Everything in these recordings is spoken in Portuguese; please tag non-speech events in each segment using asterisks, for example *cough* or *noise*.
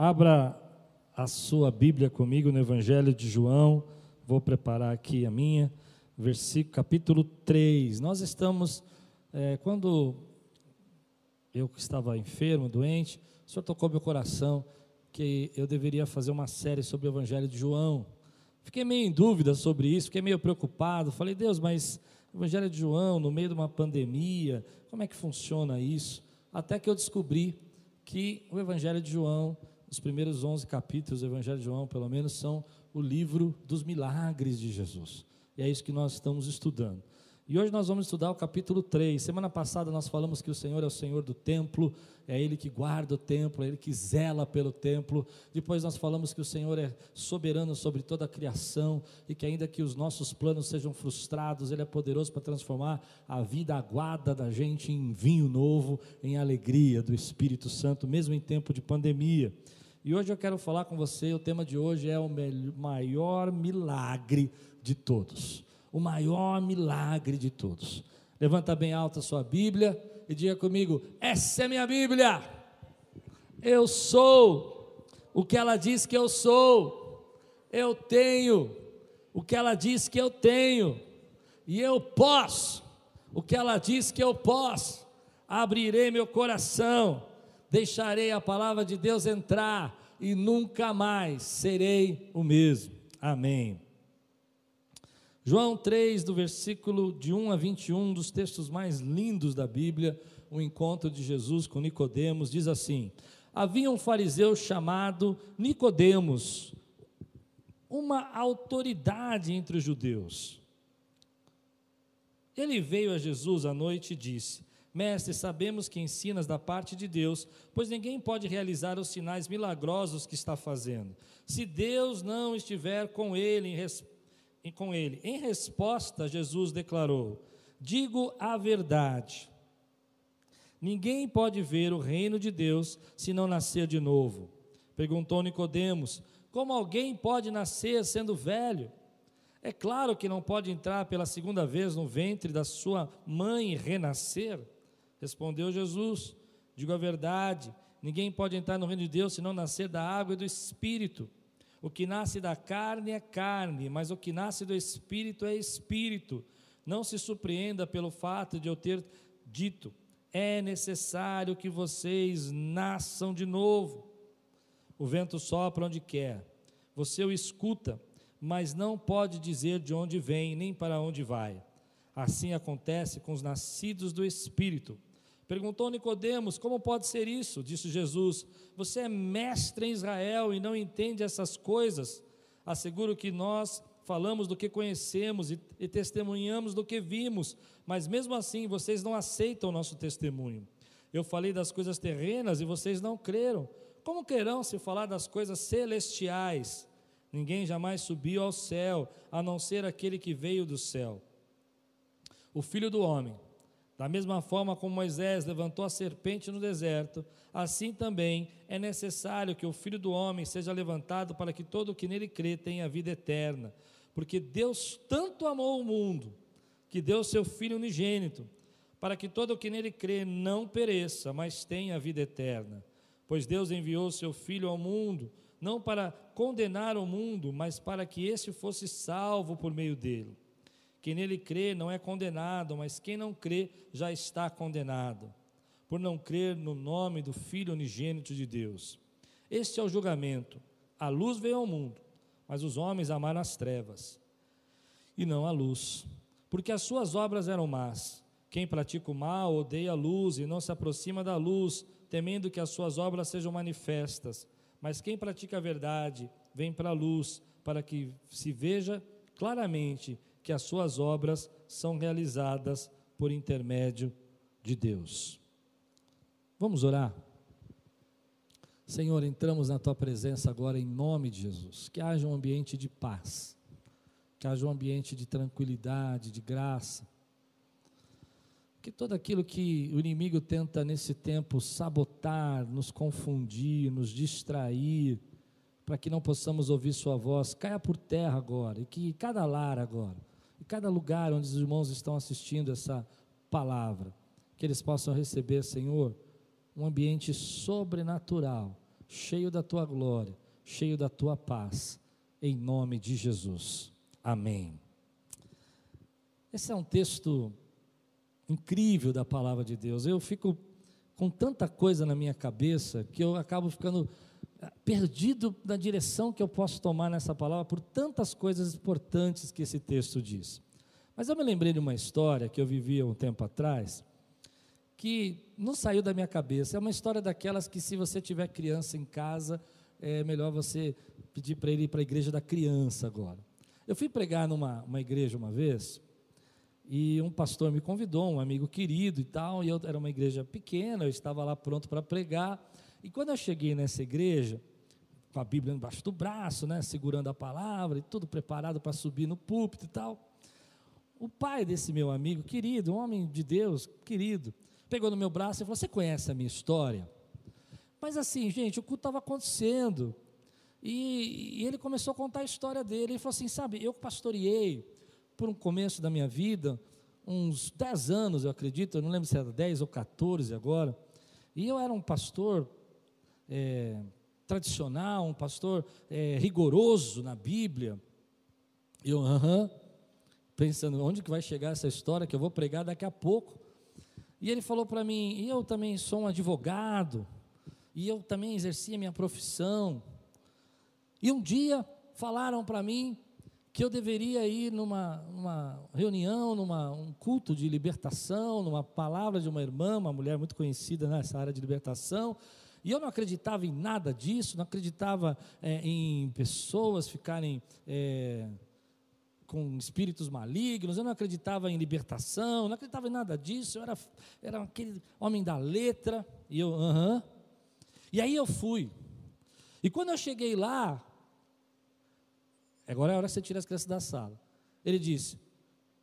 Abra a sua Bíblia comigo no Evangelho de João. Vou preparar aqui a minha, versículo, capítulo 3. Nós estamos, é, quando eu estava enfermo, doente, o Senhor tocou meu coração que eu deveria fazer uma série sobre o Evangelho de João. Fiquei meio em dúvida sobre isso, fiquei meio preocupado. Falei, Deus, mas o Evangelho de João, no meio de uma pandemia, como é que funciona isso? Até que eu descobri que o Evangelho de João os primeiros 11 capítulos do Evangelho de João, pelo menos, são o livro dos milagres de Jesus. E é isso que nós estamos estudando. E hoje nós vamos estudar o capítulo 3. Semana passada nós falamos que o Senhor é o Senhor do templo, é Ele que guarda o templo, é Ele que zela pelo templo. Depois nós falamos que o Senhor é soberano sobre toda a criação e que, ainda que os nossos planos sejam frustrados, Ele é poderoso para transformar a vida aguada da gente em vinho novo, em alegria do Espírito Santo, mesmo em tempo de pandemia. E hoje eu quero falar com você, o tema de hoje é o maior milagre de todos. O maior milagre de todos. Levanta bem alta a sua Bíblia e diga comigo: essa é minha Bíblia. Eu sou o que ela diz que eu sou. Eu tenho o que ela diz que eu tenho. E eu posso o que ela diz que eu posso. Abrirei meu coração deixarei a palavra de Deus entrar e nunca mais serei o mesmo. Amém. João 3, do versículo de 1 a 21, dos textos mais lindos da Bíblia, o encontro de Jesus com Nicodemos, diz assim: Havia um fariseu chamado Nicodemos, uma autoridade entre os judeus. Ele veio a Jesus à noite e disse: Mestre, sabemos que ensinas da parte de Deus, pois ninguém pode realizar os sinais milagrosos que está fazendo, se Deus não estiver com ele. Em, res... com ele. em resposta, Jesus declarou: Digo a verdade. Ninguém pode ver o reino de Deus se não nascer de novo. Perguntou Nicodemos: Como alguém pode nascer sendo velho? É claro que não pode entrar pela segunda vez no ventre da sua mãe e renascer. Respondeu Jesus: Digo a verdade, ninguém pode entrar no reino de Deus se não nascer da água e do espírito. O que nasce da carne é carne, mas o que nasce do espírito é espírito. Não se surpreenda pelo fato de eu ter dito: é necessário que vocês nasçam de novo. O vento sopra onde quer, você o escuta, mas não pode dizer de onde vem nem para onde vai. Assim acontece com os nascidos do espírito. Perguntou Nicodemos: "Como pode ser isso?" Disse Jesus: "Você é mestre em Israel e não entende essas coisas. Asseguro que nós falamos do que conhecemos e, e testemunhamos do que vimos, mas mesmo assim vocês não aceitam o nosso testemunho. Eu falei das coisas terrenas e vocês não creram. Como querão se falar das coisas celestiais? Ninguém jamais subiu ao céu, a não ser aquele que veio do céu. O Filho do Homem da mesma forma como Moisés levantou a serpente no deserto, assim também é necessário que o Filho do Homem seja levantado para que todo o que nele crê tenha vida eterna. Porque Deus tanto amou o mundo, que deu seu Filho unigênito, para que todo o que nele crê não pereça, mas tenha vida eterna. Pois Deus enviou seu Filho ao mundo, não para condenar o mundo, mas para que esse fosse salvo por meio dele. Quem nele crê não é condenado, mas quem não crê já está condenado, por não crer no nome do Filho unigênito de Deus. Este é o julgamento. A luz veio ao mundo, mas os homens amaram as trevas e não a luz, porque as suas obras eram más. Quem pratica o mal odeia a luz e não se aproxima da luz, temendo que as suas obras sejam manifestas. Mas quem pratica a verdade vem para a luz, para que se veja claramente que as suas obras são realizadas por intermédio de Deus. Vamos orar? Senhor, entramos na tua presença agora em nome de Jesus. Que haja um ambiente de paz, que haja um ambiente de tranquilidade, de graça. Que todo aquilo que o inimigo tenta nesse tempo sabotar, nos confundir, nos distrair, para que não possamos ouvir Sua voz, caia por terra agora, e que cada lar agora cada lugar onde os irmãos estão assistindo essa palavra, que eles possam receber, Senhor, um ambiente sobrenatural cheio da tua glória, cheio da tua paz, em nome de Jesus. Amém. Esse é um texto incrível da palavra de Deus. Eu fico com tanta coisa na minha cabeça que eu acabo ficando perdido na direção que eu posso tomar nessa palavra por tantas coisas importantes que esse texto diz. Mas eu me lembrei de uma história que eu vivia um tempo atrás, que não saiu da minha cabeça. É uma história daquelas que, se você tiver criança em casa, é melhor você pedir para ele ir para a igreja da criança agora. Eu fui pregar numa uma igreja uma vez, e um pastor me convidou, um amigo querido e tal, e eu era uma igreja pequena, eu estava lá pronto para pregar. E quando eu cheguei nessa igreja, com a Bíblia embaixo do braço, né, segurando a palavra e tudo preparado para subir no púlpito e tal, o pai desse meu amigo querido, um homem de Deus querido, pegou no meu braço e falou: Você conhece a minha história? Mas assim, gente, o culto estava acontecendo. E, e, ele começou a contar a história dele. Ele falou assim: Sabe, eu pastoreei por um começo da minha vida, uns 10 anos, eu acredito, eu não lembro se era 10 ou 14 agora, e eu era um pastor é, tradicional, um pastor é, rigoroso na Bíblia. E eu, aham, pensando, onde que vai chegar essa história que eu vou pregar daqui a pouco? E ele falou para mim, e eu também sou um advogado, e eu também exercia minha profissão. E um dia falaram para mim que eu deveria ir numa, numa reunião, numa um culto de libertação, numa palavra de uma irmã, uma mulher muito conhecida nessa área de libertação, e eu não acreditava em nada disso, não acreditava é, em pessoas ficarem é, com espíritos malignos, eu não acreditava em libertação, não acreditava em nada disso, eu era, era aquele homem da letra, e eu, aham. Uh -huh. E aí eu fui. E quando eu cheguei lá, Agora é a hora que você tira as crianças da sala. Ele disse: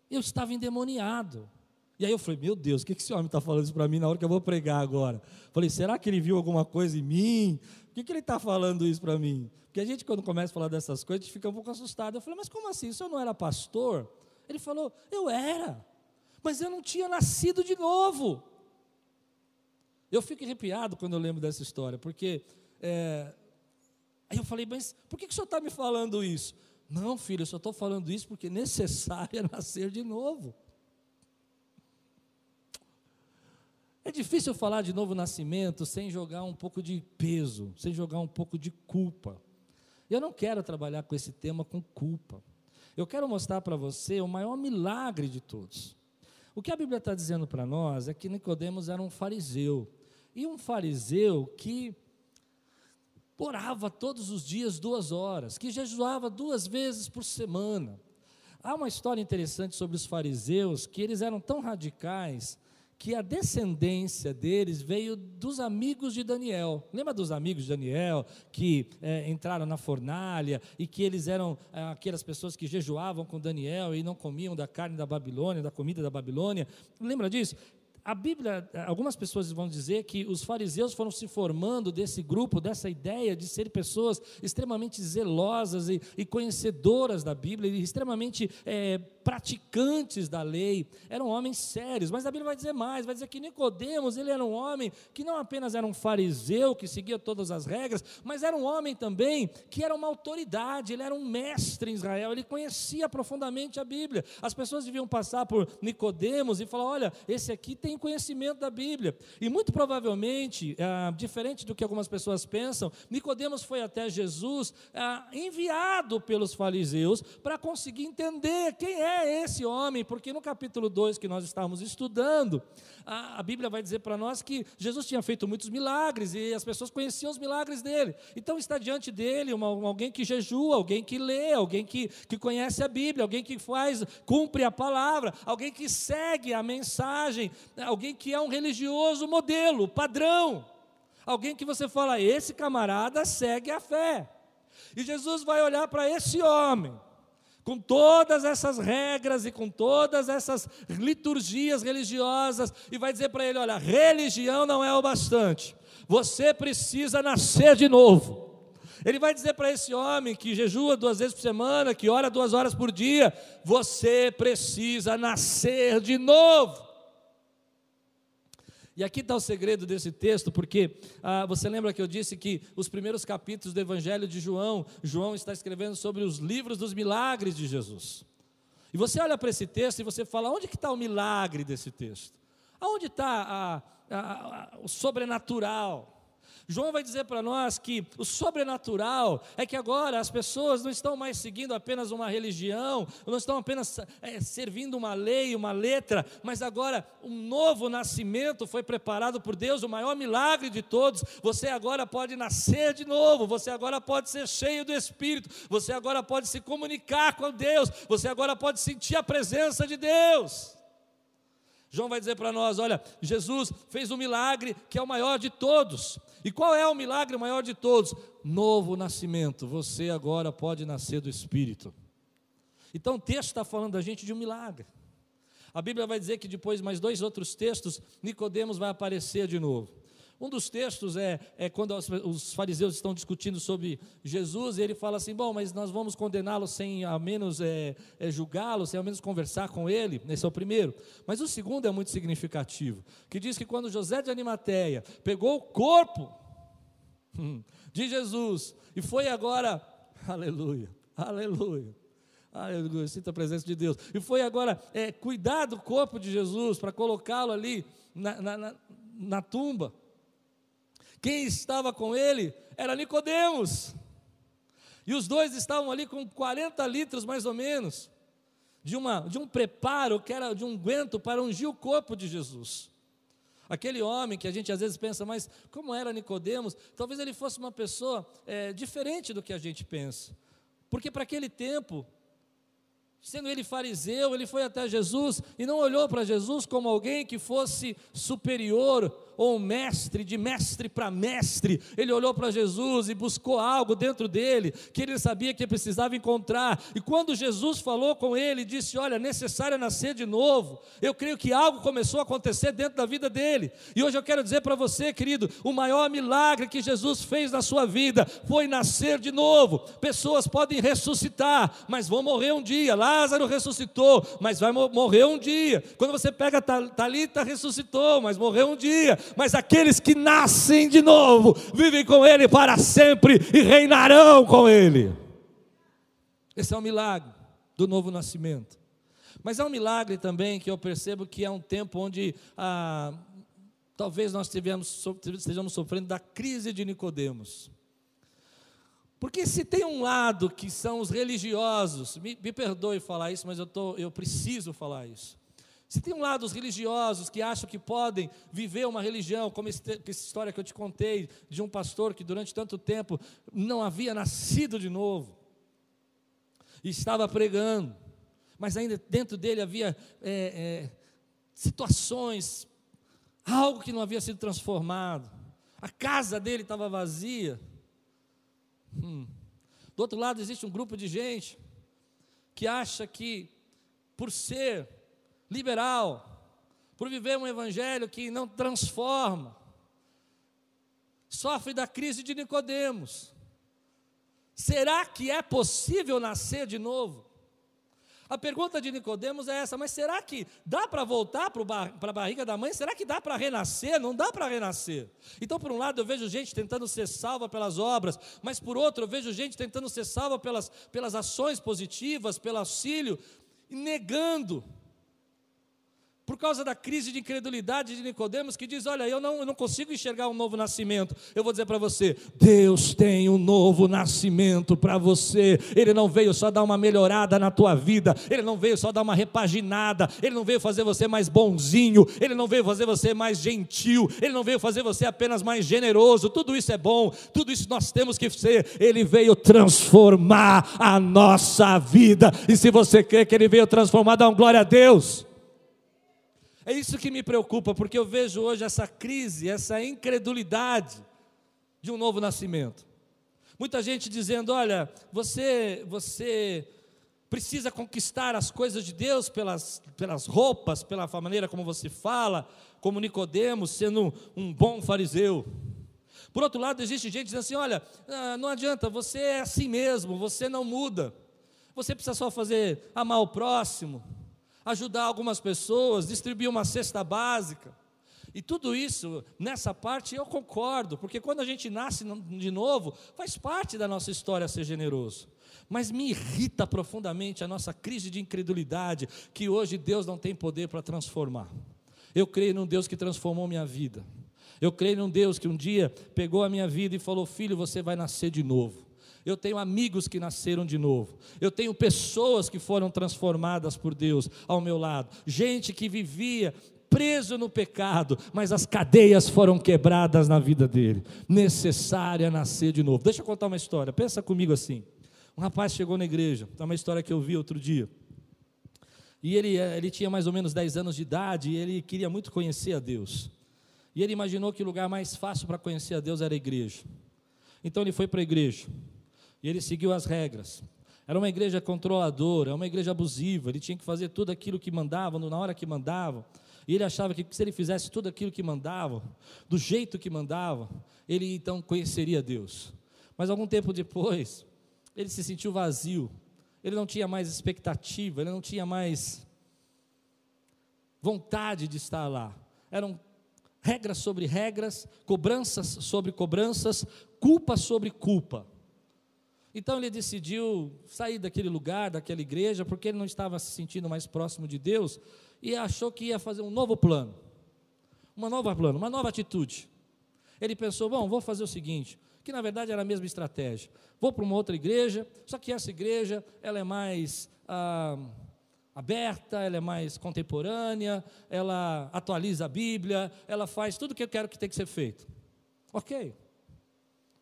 Eu estava endemoniado. E aí eu falei: Meu Deus, o que esse homem está falando isso para mim na hora que eu vou pregar agora? Falei: Será que ele viu alguma coisa em mim? Por que, que ele está falando isso para mim? Porque a gente, quando começa a falar dessas coisas, a gente fica um pouco assustado. Eu falei: Mas como assim? Se eu não era pastor? Ele falou: Eu era, mas eu não tinha nascido de novo. Eu fico arrepiado quando eu lembro dessa história, porque. É... Aí eu falei: Mas por que, que o senhor está me falando isso? Não, filho, eu só estou falando isso porque é necessário é *laughs* nascer de novo. É difícil falar de novo nascimento sem jogar um pouco de peso, sem jogar um pouco de culpa. Eu não quero trabalhar com esse tema com culpa. Eu quero mostrar para você o maior milagre de todos. O que a Bíblia está dizendo para nós é que Nicodemos era um fariseu. E um fariseu que orava todos os dias duas horas, que jejuava duas vezes por semana. Há uma história interessante sobre os fariseus, que eles eram tão radicais que a descendência deles veio dos amigos de Daniel. Lembra dos amigos de Daniel que é, entraram na fornalha e que eles eram é, aquelas pessoas que jejuavam com Daniel e não comiam da carne da Babilônia, da comida da Babilônia? Lembra disso? a Bíblia, algumas pessoas vão dizer que os fariseus foram se formando desse grupo, dessa ideia de ser pessoas extremamente zelosas e, e conhecedoras da Bíblia, e extremamente é, praticantes da lei, eram homens sérios, mas a Bíblia vai dizer mais, vai dizer que Nicodemos, ele era um homem que não apenas era um fariseu que seguia todas as regras, mas era um homem também que era uma autoridade, ele era um mestre em Israel, ele conhecia profundamente a Bíblia. As pessoas deviam passar por Nicodemos e falar: "Olha, esse aqui tem conhecimento da Bíblia". E muito provavelmente, ah, diferente do que algumas pessoas pensam, Nicodemos foi até Jesus ah, enviado pelos fariseus para conseguir entender quem é é esse homem? Porque no capítulo 2 que nós estávamos estudando, a, a Bíblia vai dizer para nós que Jesus tinha feito muitos milagres e as pessoas conheciam os milagres dele. Então está diante dele uma, alguém que jejua, alguém que lê, alguém que, que conhece a Bíblia, alguém que faz, cumpre a palavra, alguém que segue a mensagem, alguém que é um religioso modelo, padrão. Alguém que você fala, esse camarada segue a fé. E Jesus vai olhar para esse homem com todas essas regras e com todas essas liturgias religiosas, e vai dizer para ele: olha, religião não é o bastante, você precisa nascer de novo. Ele vai dizer para esse homem que jejua duas vezes por semana, que ora duas horas por dia: você precisa nascer de novo. E aqui está o segredo desse texto, porque ah, você lembra que eu disse que os primeiros capítulos do Evangelho de João, João está escrevendo sobre os livros dos milagres de Jesus. E você olha para esse texto e você fala: onde que está o milagre desse texto? Aonde está o sobrenatural? João vai dizer para nós que o sobrenatural é que agora as pessoas não estão mais seguindo apenas uma religião, não estão apenas é, servindo uma lei, uma letra, mas agora um novo nascimento foi preparado por Deus, o maior milagre de todos. Você agora pode nascer de novo, você agora pode ser cheio do Espírito, você agora pode se comunicar com Deus, você agora pode sentir a presença de Deus. João vai dizer para nós: olha, Jesus fez um milagre que é o maior de todos. E qual é o milagre maior de todos? Novo nascimento. Você agora pode nascer do Espírito. Então o texto está falando da gente de um milagre. A Bíblia vai dizer que depois mais dois outros textos, Nicodemos vai aparecer de novo. Um dos textos é, é quando os fariseus estão discutindo sobre Jesus, e ele fala assim: Bom, mas nós vamos condená-lo sem ao menos é, é, julgá-lo, sem ao menos conversar com ele. Esse é o primeiro. Mas o segundo é muito significativo, que diz que quando José de Animateia pegou o corpo *laughs* de Jesus e foi agora, *laughs* aleluia, aleluia. Aleluia, sinta a presença de Deus. E foi agora é, cuidar do corpo de Jesus para colocá-lo ali na, na, na, na tumba. Quem estava com ele era Nicodemos. E os dois estavam ali com 40 litros mais ou menos de, uma, de um preparo que era de um guento para ungir o corpo de Jesus. Aquele homem que a gente às vezes pensa, mas como era Nicodemos? Talvez ele fosse uma pessoa é, diferente do que a gente pensa, porque para aquele tempo, sendo ele fariseu, ele foi até Jesus e não olhou para Jesus como alguém que fosse superior ou um mestre, de mestre para mestre. Ele olhou para Jesus e buscou algo dentro dele que ele sabia que precisava encontrar. E quando Jesus falou com ele, disse: Olha, necessário nascer de novo. Eu creio que algo começou a acontecer dentro da vida dele. E hoje eu quero dizer para você, querido, o maior milagre que Jesus fez na sua vida foi nascer de novo. Pessoas podem ressuscitar, mas vão morrer um dia. Lázaro ressuscitou, mas vai morrer um dia. Quando você pega Talita ressuscitou, mas morreu um dia mas aqueles que nascem de novo vivem com Ele para sempre e reinarão com Ele. Esse é o milagre do novo nascimento. Mas é um milagre também que eu percebo que é um tempo onde ah, talvez nós tivemos, estejamos sofrendo da crise de Nicodemos. Porque se tem um lado que são os religiosos, me, me perdoe falar isso, mas eu, tô, eu preciso falar isso. Se tem um lado os religiosos que acham que podem viver uma religião, como essa história que eu te contei de um pastor que durante tanto tempo não havia nascido de novo e estava pregando, mas ainda dentro dele havia é, é, situações, algo que não havia sido transformado, a casa dele estava vazia. Hum. Do outro lado existe um grupo de gente que acha que por ser liberal, por viver um evangelho que não transforma, sofre da crise de Nicodemos. Será que é possível nascer de novo? A pergunta de Nicodemos é essa, mas será que dá para voltar para a barriga da mãe? Será que dá para renascer? Não dá para renascer. Então, por um lado, eu vejo gente tentando ser salva pelas obras, mas por outro, eu vejo gente tentando ser salva pelas, pelas ações positivas, pelo auxílio, negando por causa da crise de incredulidade de Nicodemos, que diz: Olha, eu não, eu não consigo enxergar um novo nascimento. Eu vou dizer para você: Deus tem um novo nascimento para você. Ele não veio só dar uma melhorada na tua vida, ele não veio só dar uma repaginada, ele não veio fazer você mais bonzinho, ele não veio fazer você mais gentil, ele não veio fazer você apenas mais generoso. Tudo isso é bom, tudo isso nós temos que ser. Ele veio transformar a nossa vida. E se você crê que ele veio transformar, dá um glória a Deus. É isso que me preocupa, porque eu vejo hoje essa crise, essa incredulidade de um novo nascimento. Muita gente dizendo: olha, você, você precisa conquistar as coisas de Deus pelas, pelas roupas, pela maneira como você fala, como Nicodemos, sendo um, bom fariseu. Por outro lado, existe gente dizendo assim: olha, ah, não adianta, você é assim mesmo, você não muda. Você precisa só fazer amar o próximo, ajudar algumas pessoas, distribuir uma cesta básica. E tudo isso, nessa parte, eu concordo, porque quando a gente nasce de novo, faz parte da nossa história ser generoso. Mas me irrita profundamente a nossa crise de incredulidade, que hoje Deus não tem poder para transformar. Eu creio num Deus que transformou minha vida. Eu creio num Deus que um dia pegou a minha vida e falou: Filho, você vai nascer de novo. Eu tenho amigos que nasceram de novo. Eu tenho pessoas que foram transformadas por Deus ao meu lado. Gente que vivia preso no pecado, mas as cadeias foram quebradas na vida dele. Necessária nascer de novo. Deixa eu contar uma história. Pensa comigo assim. Um rapaz chegou na igreja. É uma história que eu vi outro dia. E ele, eh, ele tinha mais ou menos 10 anos de idade e ele queria muito conhecer a Deus. E ele imaginou que o lugar mais fácil para conhecer a Deus era a igreja. Então ele foi para a igreja. E ele seguiu as regras. Era uma igreja controladora, uma igreja abusiva. Ele tinha que fazer tudo aquilo que mandavam, na hora que mandavam. E ele achava que se ele fizesse tudo aquilo que mandava, do jeito que mandava, ele então conheceria Deus. Mas algum tempo depois, ele se sentiu vazio. Ele não tinha mais expectativa, ele não tinha mais vontade de estar lá. Eram regras sobre regras, cobranças sobre cobranças, culpa sobre culpa. Então ele decidiu sair daquele lugar, daquela igreja, porque ele não estava se sentindo mais próximo de Deus e achou que ia fazer um novo plano, uma nova plano, uma nova atitude. Ele pensou: bom, vou fazer o seguinte, que na verdade era a mesma estratégia. Vou para uma outra igreja, só que essa igreja ela é mais ah, aberta, ela é mais contemporânea, ela atualiza a Bíblia, ela faz tudo o que eu quero que tem que ser feito. Ok,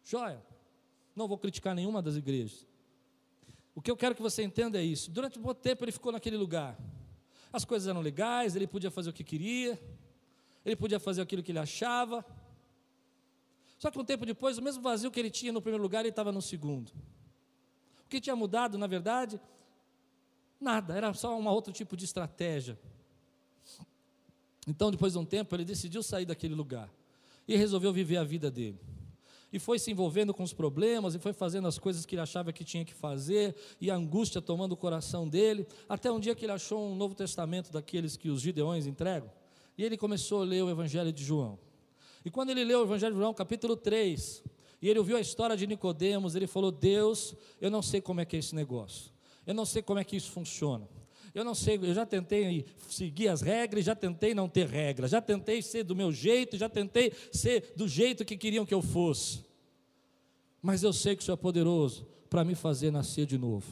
joia. Não vou criticar nenhuma das igrejas. O que eu quero que você entenda é isso. Durante um bom tempo ele ficou naquele lugar. As coisas eram legais, ele podia fazer o que queria, ele podia fazer aquilo que ele achava. Só que um tempo depois, o mesmo vazio que ele tinha no primeiro lugar, ele estava no segundo. O que tinha mudado, na verdade, nada, era só um outro tipo de estratégia. Então, depois de um tempo, ele decidiu sair daquele lugar e resolveu viver a vida dele e foi se envolvendo com os problemas, e foi fazendo as coisas que ele achava que tinha que fazer, e a angústia tomando o coração dele, até um dia que ele achou um Novo Testamento daqueles que os gideões entregam, e ele começou a ler o Evangelho de João. E quando ele leu o Evangelho de João, capítulo 3, e ele ouviu a história de Nicodemos, ele falou: Deus, eu não sei como é que é esse negócio, eu não sei como é que isso funciona. Eu não sei, eu já tentei seguir as regras, já tentei não ter regras, já tentei ser do meu jeito, já tentei ser do jeito que queriam que eu fosse. Mas eu sei que o Senhor é poderoso para me fazer nascer de novo.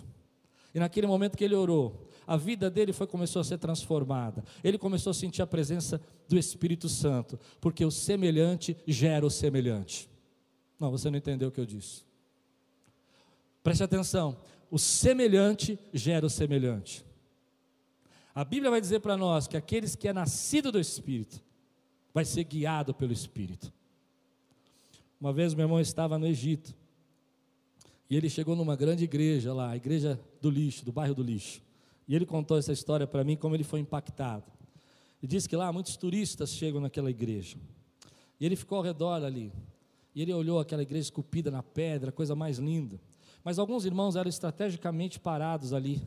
E naquele momento que ele orou, a vida dele foi começou a ser transformada. Ele começou a sentir a presença do Espírito Santo, porque o semelhante gera o semelhante. Não, você não entendeu o que eu disse. Preste atenção. O semelhante gera o semelhante. A Bíblia vai dizer para nós que aqueles que é nascido do Espírito vai ser guiado pelo Espírito. Uma vez meu irmão estava no Egito e ele chegou numa grande igreja lá, a igreja do lixo, do bairro do lixo. E ele contou essa história para mim como ele foi impactado. E disse que lá muitos turistas chegam naquela igreja. E ele ficou ao redor ali. E ele olhou aquela igreja esculpida na pedra, coisa mais linda. Mas alguns irmãos eram estrategicamente parados ali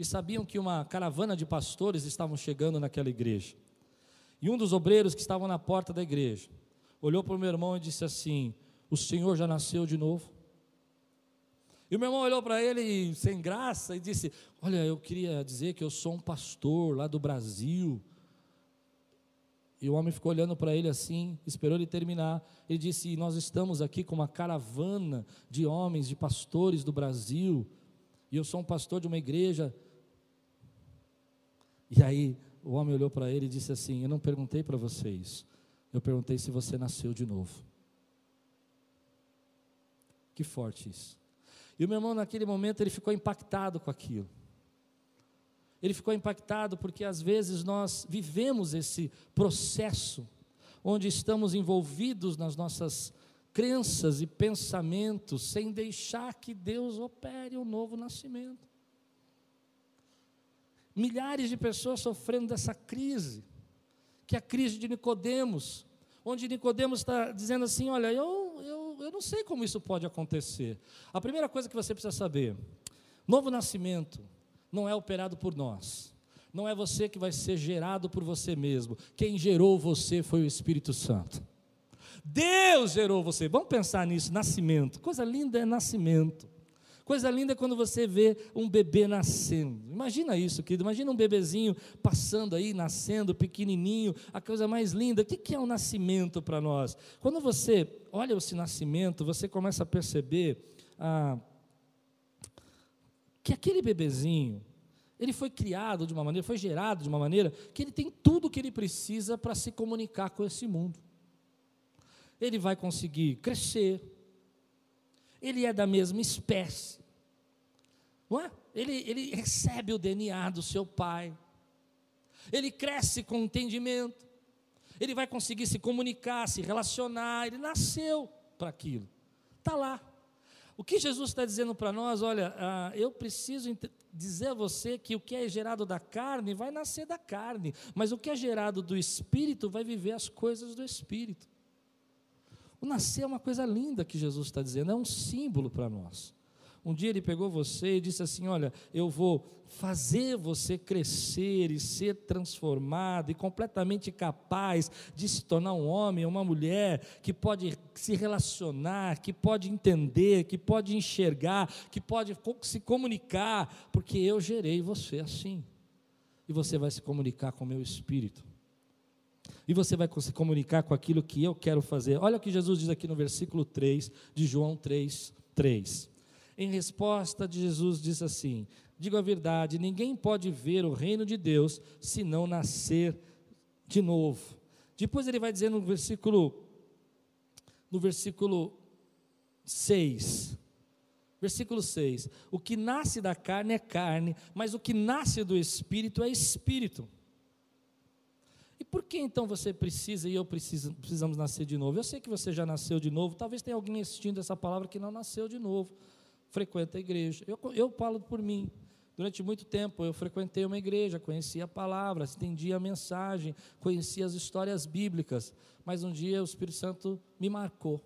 e sabiam que uma caravana de pastores estavam chegando naquela igreja. E um dos obreiros que estavam na porta da igreja olhou para o meu irmão e disse assim: O senhor já nasceu de novo? E o meu irmão olhou para ele sem graça e disse: Olha, eu queria dizer que eu sou um pastor lá do Brasil. E o homem ficou olhando para ele assim, esperou ele terminar. Ele disse: Nós estamos aqui com uma caravana de homens, de pastores do Brasil. E eu sou um pastor de uma igreja e aí o homem olhou para ele e disse assim: Eu não perguntei para vocês, eu perguntei se você nasceu de novo. Que forte isso. E o meu irmão, naquele momento, ele ficou impactado com aquilo. Ele ficou impactado porque às vezes nós vivemos esse processo onde estamos envolvidos nas nossas crenças e pensamentos sem deixar que Deus opere o novo nascimento milhares de pessoas sofrendo dessa crise, que é a crise de Nicodemos, onde Nicodemos está dizendo assim: olha, eu, eu, eu não sei como isso pode acontecer. A primeira coisa que você precisa saber: novo nascimento não é operado por nós. Não é você que vai ser gerado por você mesmo. Quem gerou você foi o Espírito Santo. Deus gerou você. Vamos pensar nisso, nascimento. Coisa linda é nascimento. Coisa linda quando você vê um bebê nascendo. Imagina isso, querido. Imagina um bebezinho passando aí, nascendo, pequenininho, a coisa mais linda. O que é o um nascimento para nós? Quando você olha esse nascimento, você começa a perceber ah, que aquele bebezinho, ele foi criado de uma maneira, foi gerado de uma maneira que ele tem tudo o que ele precisa para se comunicar com esse mundo. Ele vai conseguir crescer, ele é da mesma espécie, não é? Ele, ele recebe o DNA do seu pai, ele cresce com entendimento, ele vai conseguir se comunicar, se relacionar, ele nasceu para aquilo, está lá. O que Jesus está dizendo para nós, olha, ah, eu preciso dizer a você que o que é gerado da carne vai nascer da carne, mas o que é gerado do espírito vai viver as coisas do espírito. O nascer é uma coisa linda que Jesus está dizendo, é um símbolo para nós. Um dia ele pegou você e disse assim: Olha, eu vou fazer você crescer e ser transformado e completamente capaz de se tornar um homem, uma mulher que pode se relacionar, que pode entender, que pode enxergar, que pode se comunicar, porque eu gerei você assim. E você vai se comunicar com o meu espírito. E você vai se comunicar com aquilo que eu quero fazer. Olha o que Jesus diz aqui no versículo 3 de João 3, 3. Em resposta Jesus diz assim: Digo a verdade, ninguém pode ver o reino de Deus se não nascer de novo. Depois ele vai dizer no versículo no versículo 6. Versículo 6: O que nasce da carne é carne, mas o que nasce do espírito é espírito. E por que então você precisa e eu preciso, precisamos nascer de novo? Eu sei que você já nasceu de novo, talvez tenha alguém assistindo essa palavra que não nasceu de novo frequenta a igreja. Eu, eu falo por mim. Durante muito tempo eu frequentei uma igreja, conhecia a palavra, estendia a mensagem, conhecia as histórias bíblicas, mas um dia o Espírito Santo me marcou.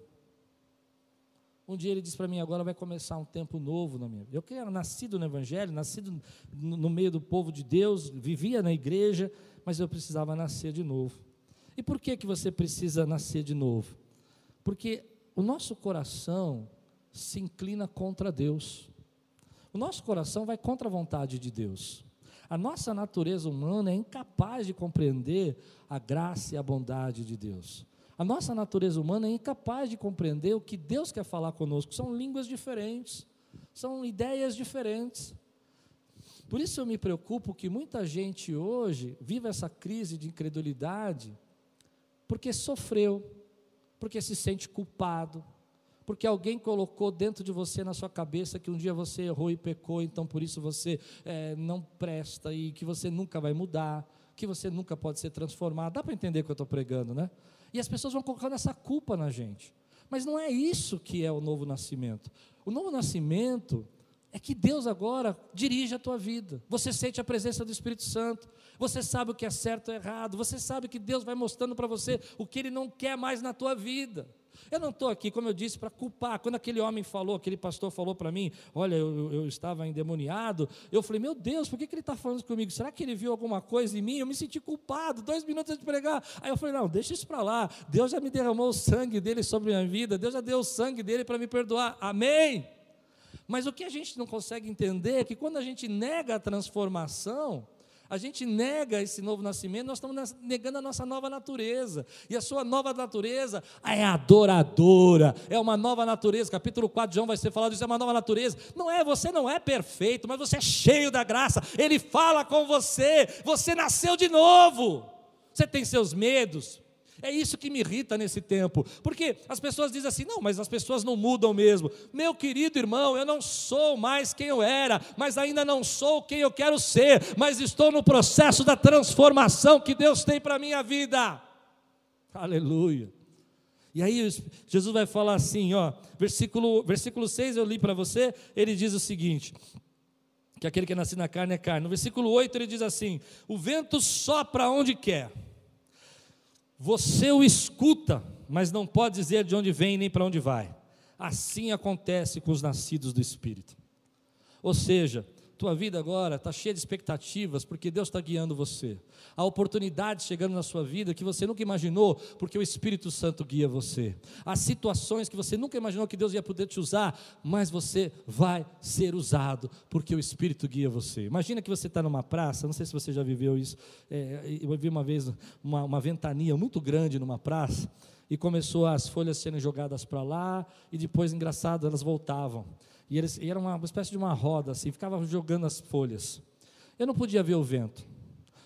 Um dia ele disse para mim: agora vai começar um tempo novo na minha vida. Eu que era nascido no Evangelho, nascido no meio do povo de Deus, vivia na igreja, mas eu precisava nascer de novo. E por que, que você precisa nascer de novo? Porque o nosso coração, se inclina contra Deus. O nosso coração vai contra a vontade de Deus. A nossa natureza humana é incapaz de compreender a graça e a bondade de Deus. A nossa natureza humana é incapaz de compreender o que Deus quer falar conosco. São línguas diferentes, são ideias diferentes. Por isso eu me preocupo que muita gente hoje vive essa crise de incredulidade porque sofreu, porque se sente culpado, porque alguém colocou dentro de você, na sua cabeça, que um dia você errou e pecou, então por isso você é, não presta e que você nunca vai mudar, que você nunca pode ser transformado. Dá para entender o que eu estou pregando, né? E as pessoas vão colocando essa culpa na gente. Mas não é isso que é o novo nascimento. O novo nascimento é que Deus agora dirige a tua vida. Você sente a presença do Espírito Santo. Você sabe o que é certo e errado. Você sabe que Deus vai mostrando para você o que Ele não quer mais na tua vida. Eu não estou aqui, como eu disse, para culpar. Quando aquele homem falou, aquele pastor falou para mim, olha, eu, eu, estava endemoniado, eu falei, meu Deus, por que, que ele está falando comigo? Será que ele viu alguma coisa em mim? Eu me senti culpado, dois minutos antes de pregar. Aí eu falei, não, deixa isso para lá. Deus já me derramou o sangue dele sobre a minha vida, Deus já deu o sangue dele para me perdoar. Amém? Mas o que a gente não consegue entender é que quando a gente nega a transformação, a gente nega esse novo nascimento, nós estamos negando a nossa nova natureza. E a sua nova natureza é adoradora, é uma nova natureza. Capítulo 4 de João vai ser falado isso, é uma nova natureza. Não é, você não é perfeito, mas você é cheio da graça. Ele fala com você, você nasceu de novo. Você tem seus medos, é isso que me irrita nesse tempo, porque as pessoas dizem assim: não, mas as pessoas não mudam mesmo. Meu querido irmão, eu não sou mais quem eu era, mas ainda não sou quem eu quero ser, mas estou no processo da transformação que Deus tem para a minha vida. Aleluia. E aí Jesus vai falar assim, ó, versículo, versículo 6 eu li para você, ele diz o seguinte: que aquele que é nasce na carne é carne. No versículo 8 ele diz assim: o vento sopra onde quer você o escuta, mas não pode dizer de onde vem nem para onde vai. Assim acontece com os nascidos do Espírito. Ou seja, tua vida agora está cheia de expectativas, porque Deus está guiando você. Há oportunidades chegando na sua vida que você nunca imaginou, porque o Espírito Santo guia você. Há situações que você nunca imaginou que Deus ia poder te usar, mas você vai ser usado, porque o Espírito guia você. Imagina que você está numa praça, não sei se você já viveu isso. É, eu vi uma vez uma, uma ventania muito grande numa praça, e começou as folhas serem jogadas para lá, e depois, engraçado, elas voltavam. E, eles, e era uma, uma espécie de uma roda, assim, ficava jogando as folhas. Eu não podia ver o vento,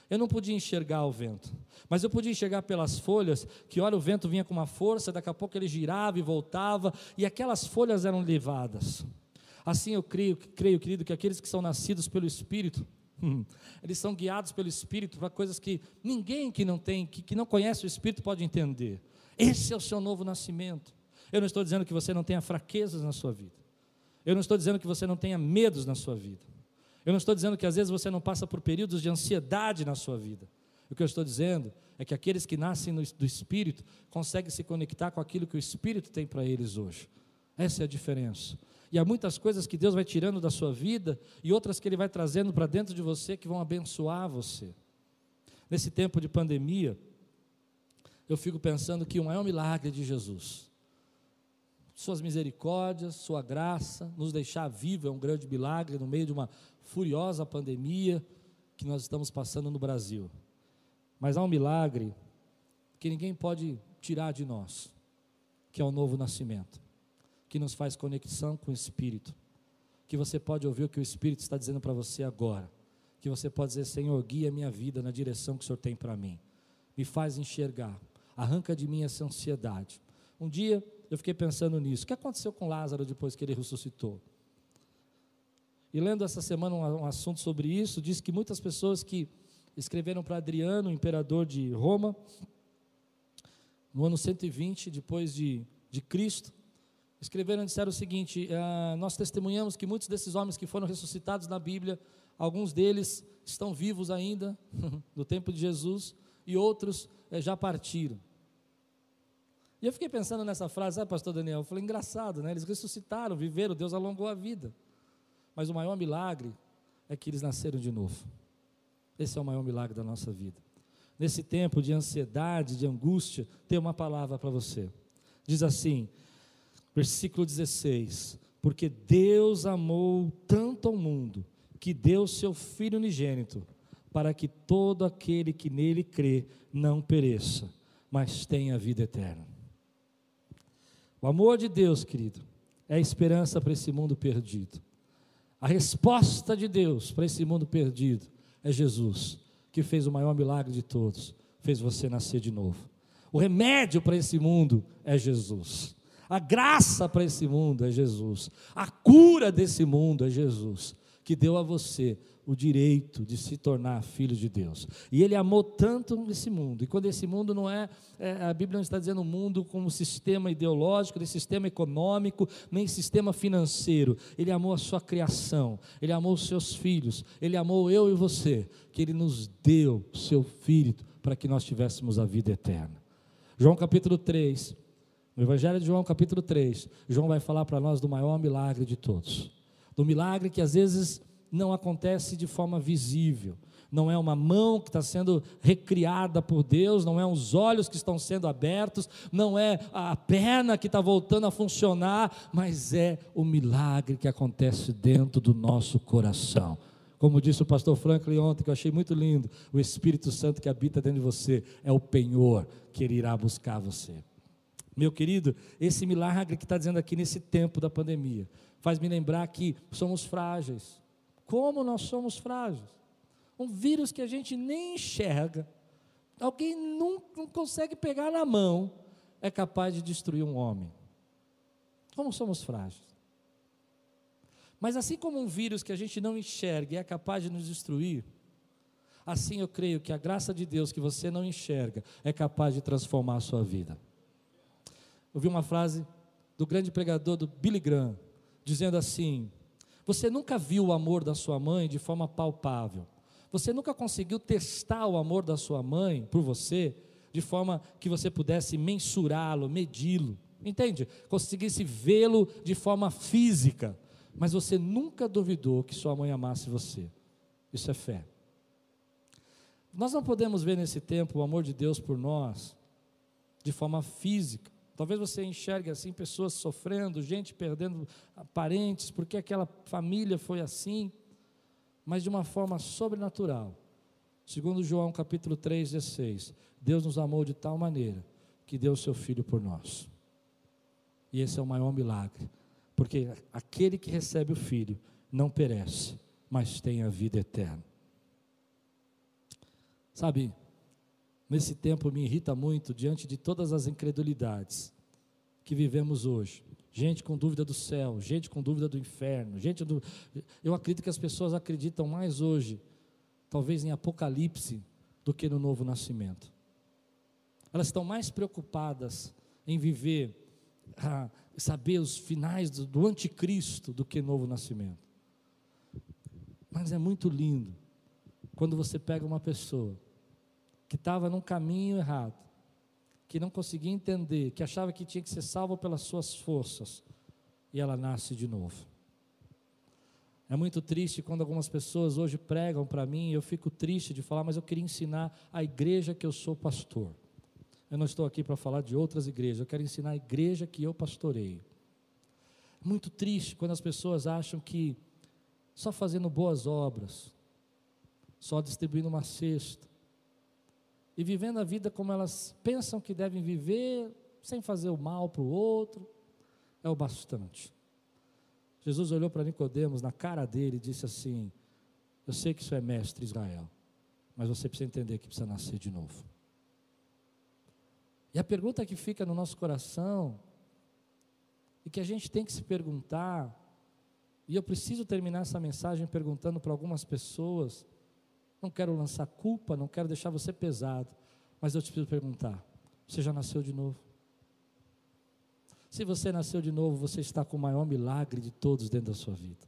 eu não podia enxergar o vento, mas eu podia enxergar pelas folhas que, olha, o vento vinha com uma força, daqui a pouco ele girava e voltava, e aquelas folhas eram levadas. Assim eu creio, creio, querido, que aqueles que são nascidos pelo Espírito, eles são guiados pelo Espírito para coisas que ninguém que não tem, que, que não conhece o Espírito pode entender. Esse é o seu novo nascimento. Eu não estou dizendo que você não tenha fraquezas na sua vida. Eu não estou dizendo que você não tenha medos na sua vida. Eu não estou dizendo que às vezes você não passa por períodos de ansiedade na sua vida. O que eu estou dizendo é que aqueles que nascem do Espírito conseguem se conectar com aquilo que o Espírito tem para eles hoje. Essa é a diferença. E há muitas coisas que Deus vai tirando da sua vida e outras que Ele vai trazendo para dentro de você que vão abençoar você. Nesse tempo de pandemia, eu fico pensando que o maior milagre de Jesus suas misericórdias, sua graça, nos deixar vivo é um grande milagre no meio de uma furiosa pandemia que nós estamos passando no Brasil. Mas há um milagre que ninguém pode tirar de nós, que é o novo nascimento, que nos faz conexão com o Espírito, que você pode ouvir o que o Espírito está dizendo para você agora, que você pode dizer, Senhor, guia minha vida na direção que o Senhor tem para mim, me faz enxergar, arranca de mim essa ansiedade. Um dia eu fiquei pensando nisso. O que aconteceu com Lázaro depois que ele ressuscitou? E lendo essa semana um, assunto sobre isso, diz que muitas pessoas que escreveram para Adriano, imperador de Roma, no ano 120 depois de, de Cristo, escreveram e disseram o seguinte: ah, Nós testemunhamos que muitos desses homens que foram ressuscitados na Bíblia, alguns deles estão vivos ainda, *laughs* no tempo de Jesus, e outros eh, já partiram. E eu fiquei pensando nessa frase, sabe, pastor Daniel? Eu falei, engraçado, né? Eles ressuscitaram, viveram, Deus alongou a vida. Mas o maior milagre é que eles nasceram de novo. Esse é o maior milagre da nossa vida. Nesse tempo de ansiedade, de angústia, tem uma palavra para você. Diz assim, versículo 16: Porque Deus amou tanto ao mundo, que deu seu Filho unigênito, para que todo aquele que nele crê não pereça, mas tenha vida eterna. O amor de Deus, querido, é a esperança para esse mundo perdido. A resposta de Deus para esse mundo perdido é Jesus, que fez o maior milagre de todos, fez você nascer de novo. O remédio para esse mundo é Jesus. A graça para esse mundo é Jesus. A cura desse mundo é Jesus, que deu a você o direito de se tornar filho de Deus. E ele amou tanto esse mundo. E quando esse mundo não é, é a Bíblia não está dizendo mundo como sistema ideológico, nem sistema econômico, nem sistema financeiro. Ele amou a sua criação, ele amou os seus filhos, ele amou eu e você, que ele nos deu o seu filho para que nós tivéssemos a vida eterna. João capítulo 3, no Evangelho de João capítulo 3, João vai falar para nós do maior milagre de todos. Do milagre que às vezes não acontece de forma visível. Não é uma mão que está sendo recriada por Deus, não é os olhos que estão sendo abertos, não é a perna que está voltando a funcionar, mas é o milagre que acontece dentro do nosso coração. Como disse o pastor Franklin ontem, que eu achei muito lindo, o Espírito Santo que habita dentro de você é o penhor que ele irá buscar você. Meu querido, esse milagre que está dizendo aqui nesse tempo da pandemia, faz me lembrar que somos frágeis, como nós somos frágeis. Um vírus que a gente nem enxerga, alguém não, não consegue pegar na mão, é capaz de destruir um homem. Como somos frágeis. Mas assim como um vírus que a gente não enxerga é capaz de nos destruir, assim eu creio que a graça de Deus que você não enxerga é capaz de transformar a sua vida. Eu vi uma frase do grande pregador do Billy Graham, dizendo assim: você nunca viu o amor da sua mãe de forma palpável. Você nunca conseguiu testar o amor da sua mãe por você de forma que você pudesse mensurá-lo, medi-lo. Entende? Conseguisse vê-lo de forma física. mas você nunca duvidou que sua mãe amasse você. Isso é fé. Nós não podemos ver nesse tempo o amor de Deus por nós de forma física. Talvez você enxergue assim pessoas sofrendo, gente perdendo parentes, porque aquela família foi assim, mas de uma forma sobrenatural. Segundo João capítulo 3, 16, Deus nos amou de tal maneira que deu o seu filho por nós. E esse é o maior milagre, porque aquele que recebe o filho não perece, mas tem a vida eterna. Sabe, nesse tempo me irrita muito diante de todas as incredulidades que vivemos hoje. Gente com dúvida do céu, gente com dúvida do inferno, gente do... Eu acredito que as pessoas acreditam mais hoje, talvez em Apocalipse, do que no novo nascimento. Elas estão mais preocupadas em viver, a saber os finais do, do anticristo do que novo nascimento. Mas é muito lindo quando você pega uma pessoa que estava num caminho errado, que não conseguia entender, que achava que tinha que ser salvo pelas suas forças, e ela nasce de novo. É muito triste quando algumas pessoas hoje pregam para mim, eu fico triste de falar, mas eu queria ensinar a igreja que eu sou pastor. Eu não estou aqui para falar de outras igrejas, eu quero ensinar a igreja que eu pastoreio. Muito triste quando as pessoas acham que só fazendo boas obras, só distribuindo uma cesta, e vivendo a vida como elas pensam que devem viver, sem fazer o mal para o outro, é o bastante. Jesus olhou para Nicodemos na cara dele e disse assim: Eu sei que isso é mestre Israel, mas você precisa entender que precisa nascer de novo. E a pergunta que fica no nosso coração, e que a gente tem que se perguntar, e eu preciso terminar essa mensagem perguntando para algumas pessoas, não quero lançar culpa, não quero deixar você pesado, mas eu te preciso perguntar: você já nasceu de novo? Se você nasceu de novo, você está com o maior milagre de todos dentro da sua vida.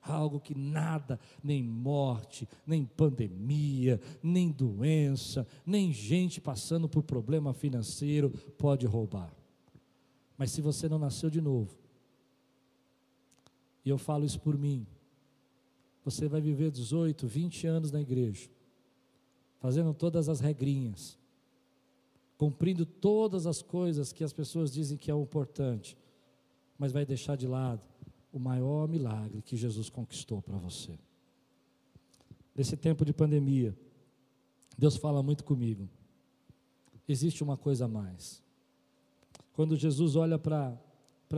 Algo que nada, nem morte, nem pandemia, nem doença, nem gente passando por problema financeiro pode roubar. Mas se você não nasceu de novo, e eu falo isso por mim, você vai viver 18, 20 anos na igreja, fazendo todas as regrinhas, cumprindo todas as coisas que as pessoas dizem que é importante, mas vai deixar de lado o maior milagre que Jesus conquistou para você. Nesse tempo de pandemia, Deus fala muito comigo. Existe uma coisa a mais. Quando Jesus olha para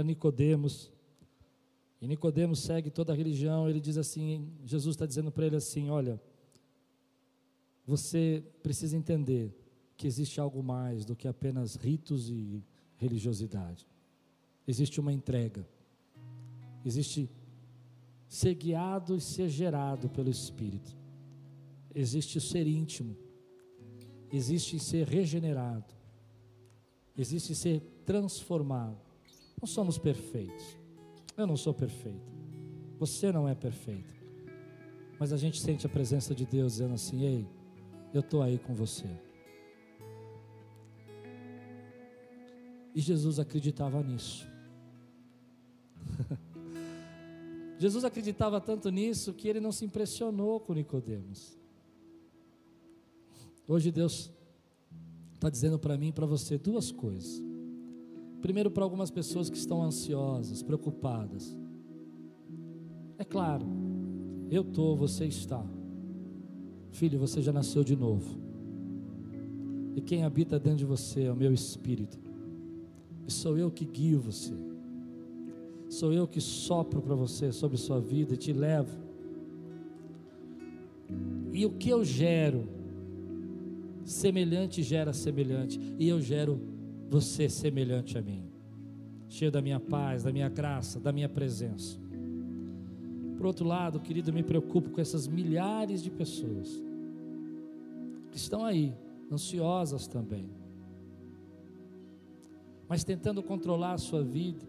Nicodemos, e Nicodemos segue toda a religião, ele diz assim, Jesus está dizendo para ele assim, olha, você precisa entender que existe algo mais do que apenas ritos e religiosidade. Existe uma entrega. Existe ser guiado e ser gerado pelo Espírito. Existe ser íntimo. Existe ser regenerado. Existe ser transformado. Não somos perfeitos. Eu não sou perfeito. Você não é perfeito. Mas a gente sente a presença de Deus dizendo assim: Ei, eu estou aí com você. E Jesus acreditava nisso. *laughs* Jesus acreditava tanto nisso que ele não se impressionou com Nicodemos. Hoje Deus está dizendo para mim e para você duas coisas. Primeiro, para algumas pessoas que estão ansiosas, preocupadas. É claro, eu estou, você está. Filho, você já nasceu de novo. E quem habita dentro de você é o meu espírito. E sou eu que guio você. Sou eu que sopro para você sobre sua vida e te levo. E o que eu gero, semelhante gera semelhante. E eu gero você semelhante a mim, cheio da minha paz, da minha graça, da minha presença. Por outro lado, querido, eu me preocupo com essas milhares de pessoas que estão aí, ansiosas também, mas tentando controlar a sua vida,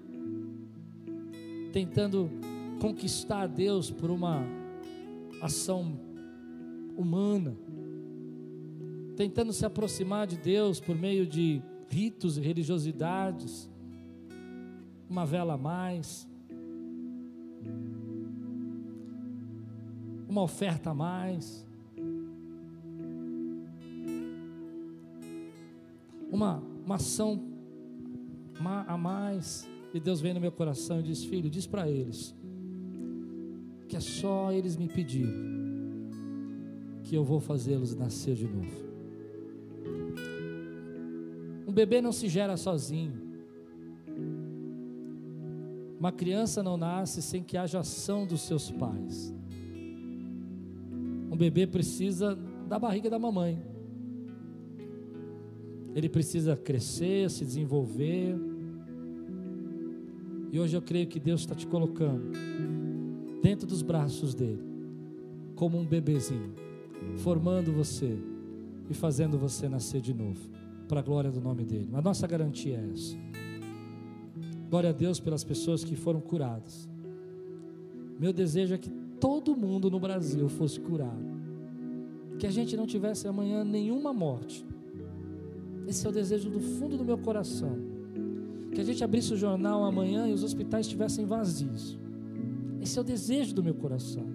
tentando conquistar Deus por uma ação humana, tentando se aproximar de Deus por meio de ritos religiosidades, uma vela a mais. uma oferta a mais, uma, uma ação a mais. E Deus vem no meu coração e diz: Filho, diz para eles que é só eles me pedirem que eu vou fazê-los nascer de novo. Um bebê não se gera sozinho. Uma criança não nasce sem que haja ação dos seus pais. Um bebê precisa da barriga da mamãe. Ele precisa crescer, se desenvolver. E hoje eu creio que Deus está te colocando dentro dos braços dele, como um bebezinho, formando você e fazendo você nascer de novo, para a glória do nome dele. A nossa garantia é essa. Glória a Deus pelas pessoas que foram curadas. Meu desejo é que todo mundo no Brasil fosse curado. Que a gente não tivesse amanhã nenhuma morte. Esse é o desejo do fundo do meu coração. Que a gente abrisse o jornal amanhã e os hospitais estivessem vazios. Esse é o desejo do meu coração.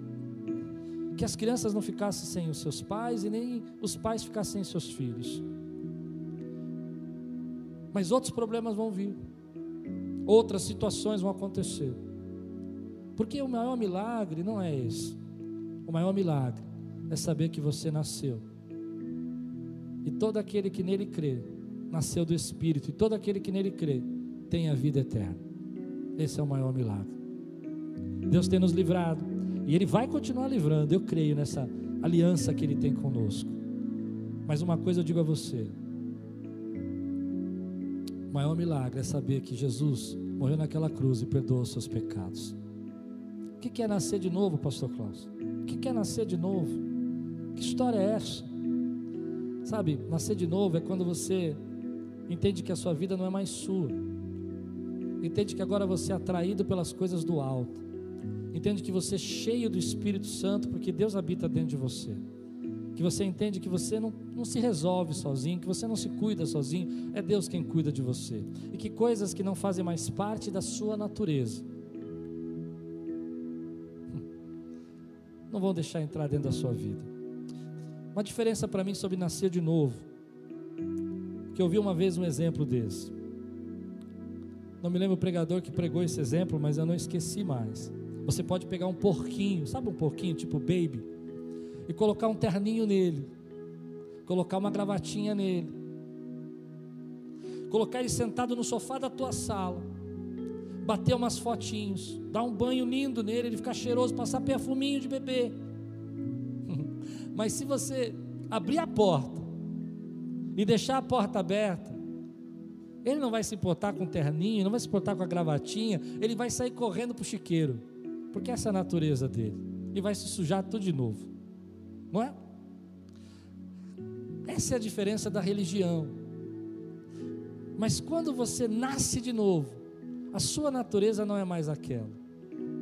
Que as crianças não ficassem sem os seus pais e nem os pais ficassem sem seus filhos. Mas outros problemas vão vir. Outras situações vão acontecer. Porque o maior milagre não é esse. O maior milagre é saber que você nasceu. E todo aquele que nele crê, nasceu do Espírito. E todo aquele que nele crê, tem a vida eterna. Esse é o maior milagre. Deus tem nos livrado. E Ele vai continuar livrando, eu creio nessa aliança que Ele tem conosco. Mas uma coisa eu digo a você: maior milagre é saber que Jesus morreu naquela cruz e perdoou os seus pecados. O que é nascer de novo, Pastor Klaus? O que é nascer de novo? Que história é essa? Sabe, nascer de novo é quando você entende que a sua vida não é mais sua, entende que agora você é atraído pelas coisas do alto Entende que você é cheio do Espírito Santo, porque Deus habita dentro de você. Que você entende que você não, não se resolve sozinho, que você não se cuida sozinho, é Deus quem cuida de você. E que coisas que não fazem mais parte da sua natureza *laughs* não vão deixar entrar dentro da sua vida. Uma diferença para mim sobre nascer de novo, que eu vi uma vez um exemplo desse. Não me lembro o pregador que pregou esse exemplo, mas eu não esqueci mais. Você pode pegar um porquinho, sabe um porquinho tipo baby, e colocar um terninho nele, colocar uma gravatinha nele, colocar ele sentado no sofá da tua sala, bater umas fotinhos, dar um banho lindo nele, ele ficar cheiroso, passar perfuminho de bebê. *laughs* Mas se você abrir a porta e deixar a porta aberta, ele não vai se importar com o terninho, não vai se importar com a gravatinha, ele vai sair correndo para o chiqueiro porque essa é a natureza dele. E vai se sujar tudo de novo. Não é? Essa é a diferença da religião. Mas quando você nasce de novo, a sua natureza não é mais aquela.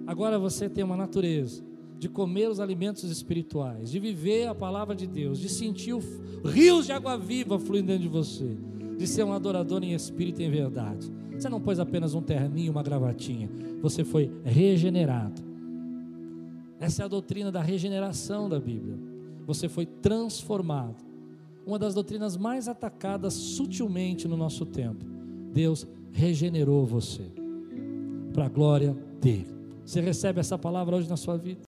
Agora você tem uma natureza de comer os alimentos espirituais, de viver a palavra de Deus, de sentir o, rios de água viva fluindo dentro de você, de ser um adorador em espírito e em verdade. Você não pôs apenas um terninho, uma gravatinha. Você foi regenerado. Essa é a doutrina da regeneração da Bíblia. Você foi transformado. Uma das doutrinas mais atacadas sutilmente no nosso tempo. Deus regenerou você. Para a glória dele. Você recebe essa palavra hoje na sua vida?